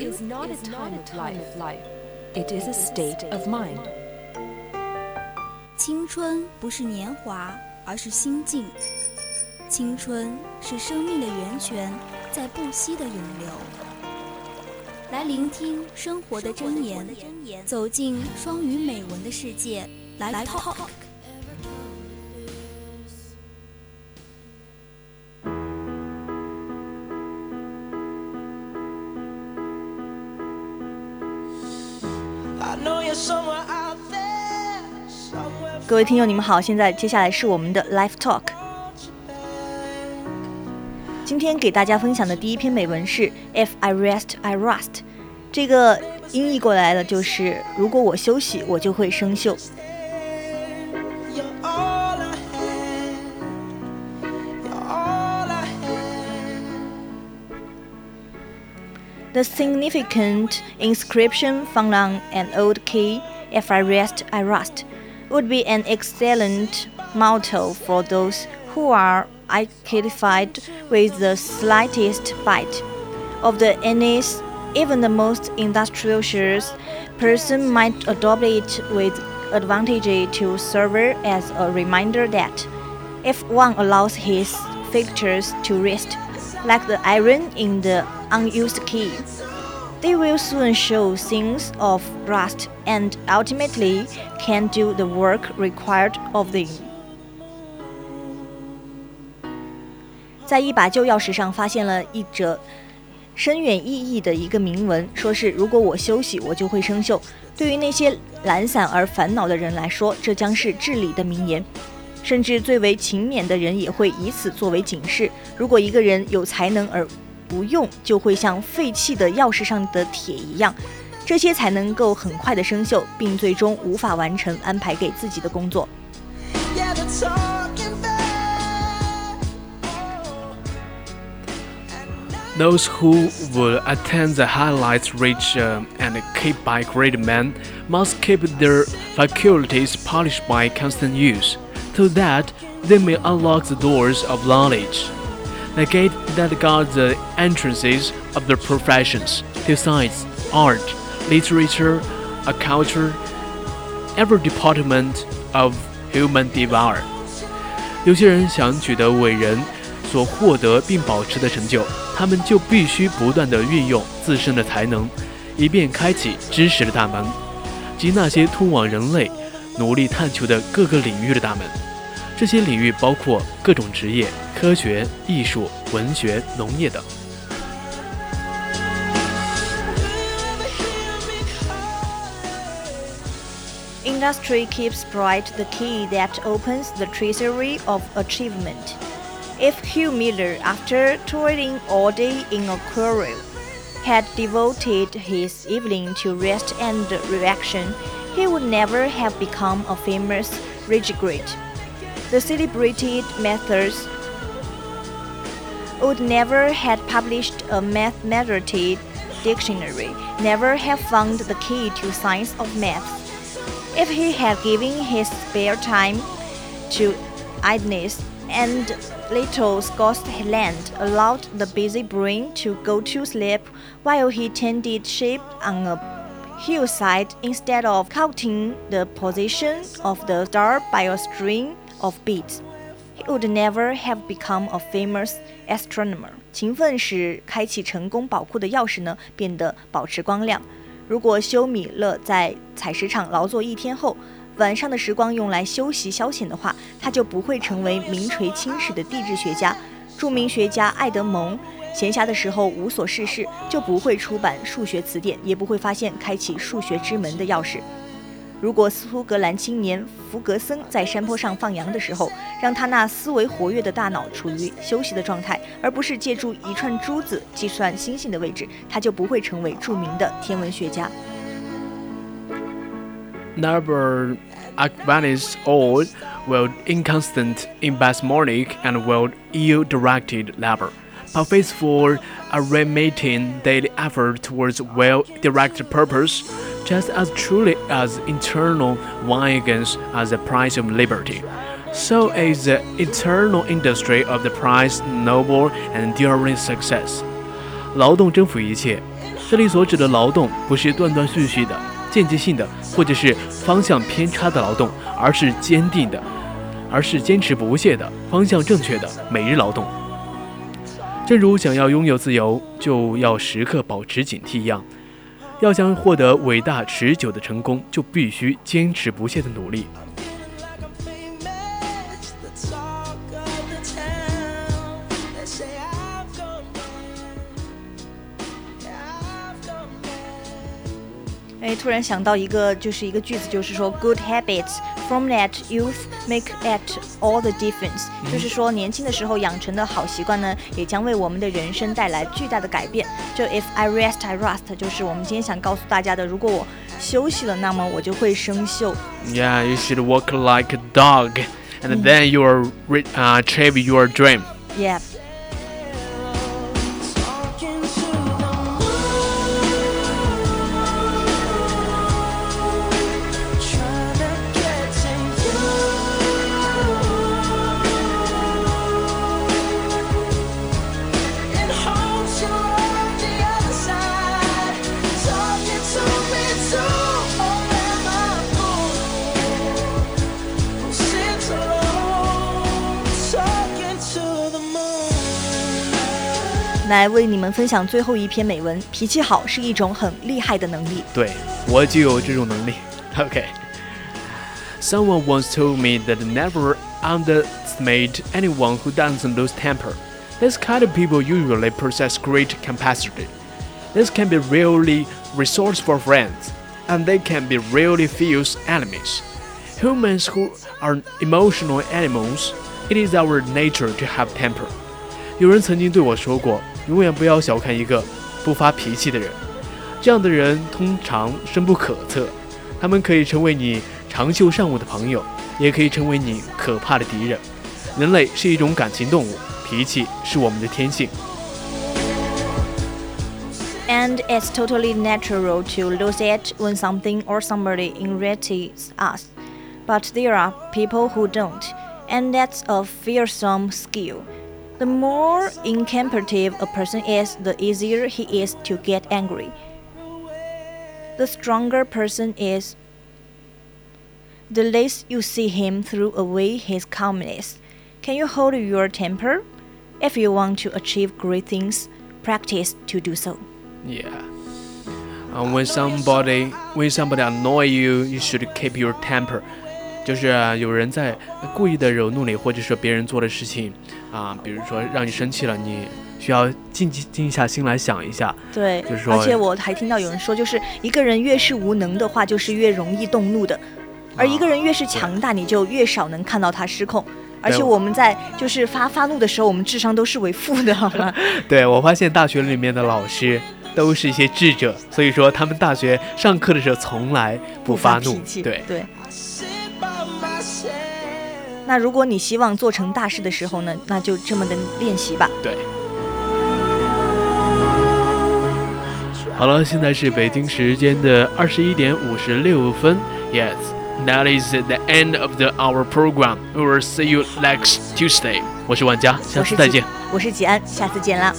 is not a time of life. It is a state of mind. 青春不是年华，而是心境。青春是生命的源泉，在不息的涌流。来聆听生活的箴言，走进双语美文的世界。来 talk。各位听友，你们好！现在接下来是我们的 Live Talk。今天给大家分享的第一篇美文是 "If I rest, I rust"，这个音译过来了就是“如果我休息，我就会生锈”。The significant inscription found on an old key, "If I rest, I rust." would be an excellent motto for those who are identified with the slightest bite of the anise. Even the most industrious person might adopt it with advantage to serve as a reminder that if one allows his fingers to rest, like the iron in the unused key, they will soon show signs of rust and ultimately can do the work required of them. 在一把旧钥匙上发现了一则深远意义的一个铭文，说是如果我休息，我就会生锈。对于那些懒散而烦恼的人来说，这将是至理的名言。甚至最为勤勉的人也会以此作为警示：如果一个人有才能而不用就会像废弃的钥匙上的铁一样，这些才能够很快的生锈，并最终无法完成安排给自己的工作。Those who will attend the highlights reach uh, and keep by great men must keep their faculties polished by constant use, so that they may unlock the doors of knowledge The gate that guards the entrances of the professions, the science, art, literature, a culture, every department of human devour。有些人想取得伟人所获得并保持的成就，他们就必须不断地运用自身的才能，以便开启知识的大门，及那些通往人类努力探求的各个领域的大门。这些领域包括各种职业。科学、艺术、文学、农业等。Industry keeps bright the key that opens the treasury of achievement. If Hugh Miller, after toiling all day in a quarry, had devoted his evening to rest and reaction, he would never have become a famous regret. The celebrated methods would never have published a mathematical dictionary, never have found the key to science of math. If he had given his spare time to idleness and little land allowed the busy brain to go to sleep while he tended sheep on a hillside instead of counting the position of the star by a string of beads would never have become a famous astronomer。勤奋使开启成功宝库的钥匙呢变得保持光亮。如果休米勒在采石场劳作一天后，晚上的时光用来休息消遣的话，他就不会成为名垂青史的地质学家。著名学家爱德蒙闲暇的时候无所事事，就不会出版数学词典，也不会发现开启数学之门的钥匙。如果苏格兰青年弗格森在山坡上放羊的时候，让他那思维活跃的大脑处于休息的状态，而不是借助一串珠子计算星星的位置，他就不会成为著名的天文学家。Never Aquinas old, will inconstant in basmodic and will ill-directed labor, but faithful, unremitting daily effort towards well-directed purpose just as truly as internal wagons as the price of liberty. So is the eternal industry of the prize noble and enduring success. 劳动征服一切， 这里所指的劳动不是断断续续的、间接性的，或者是方向偏差的劳动，而是坚定的，而是坚持不懈的、方向正确的每日劳动。 正如想要拥有自由，就要时刻保持警惕一样，要想获得伟大持久的成功，就必须坚持不懈的努力。突然想到一个，就是一个句子，就是说，good habits from that youth make at all the difference，、就是说年轻的时候养成的好习惯呢，也将为我们的人生带来巨大的改变。就 if I rest, I rust，就是我们今天想告诉大家的，如果我休息了，那么我就会生锈。 Yeah, you should walk like a dog, and then you will re- uh, achieve your dream. Yeah. 来为你们分享最后一篇美文。脾气好是一种很厉害的能力。对，我就有这种能力。Okay. Someone once told me that never underestimate anyone who doesn't lose temper. This kind of people usually possess great capacity. This can be really resourceful friends, and they can be really fierce enemies. Humans who are emotional animals, it is our nature to have temper. 有人曾经对我说过， 永远不要小看一个不发脾气的人。这样的人通常深不可测，他们可以成为你长袖善舞的朋友，也可以成为你可怕的敌人。人类是一种感情动物，脾气是我们的天性。 And it's totally natural to lose it when something or somebody irritates us. But there are people who don't, and that's a fearsome skill. The more incompetent a person is, the easier he is to get angry. The stronger person is, the less you see him throw away his calmness. Can you hold your temper? If you want to achieve great things, practice to do so. Yeah. Uh, when somebody when somebody annoy you, you should keep your temper. 就是啊有人在故意的惹怒你，或者说别人做的事情啊，比如说让你生气了，你需要静静下心来想一下。对，就是说而且我还听到有人说，就是一个人越是无能的话，就是越容易动怒的，而一个人越是强大，你就越少能看到他失控。而且我们在就是发发怒的时候，我们智商都是为负的，好吗？对我发现大学里面的老师都是一些智者，所以说他们大学上课的时候从来不发怒。对，对。那如果你希望做成大事的时候呢，那就这么的练习吧。对。好了，现在是北京时间的二十一点五十六分。Yes, that is the end of the our program. We will see you next Tuesday. 我是万家，下次再见。我是吉安，下次见啦。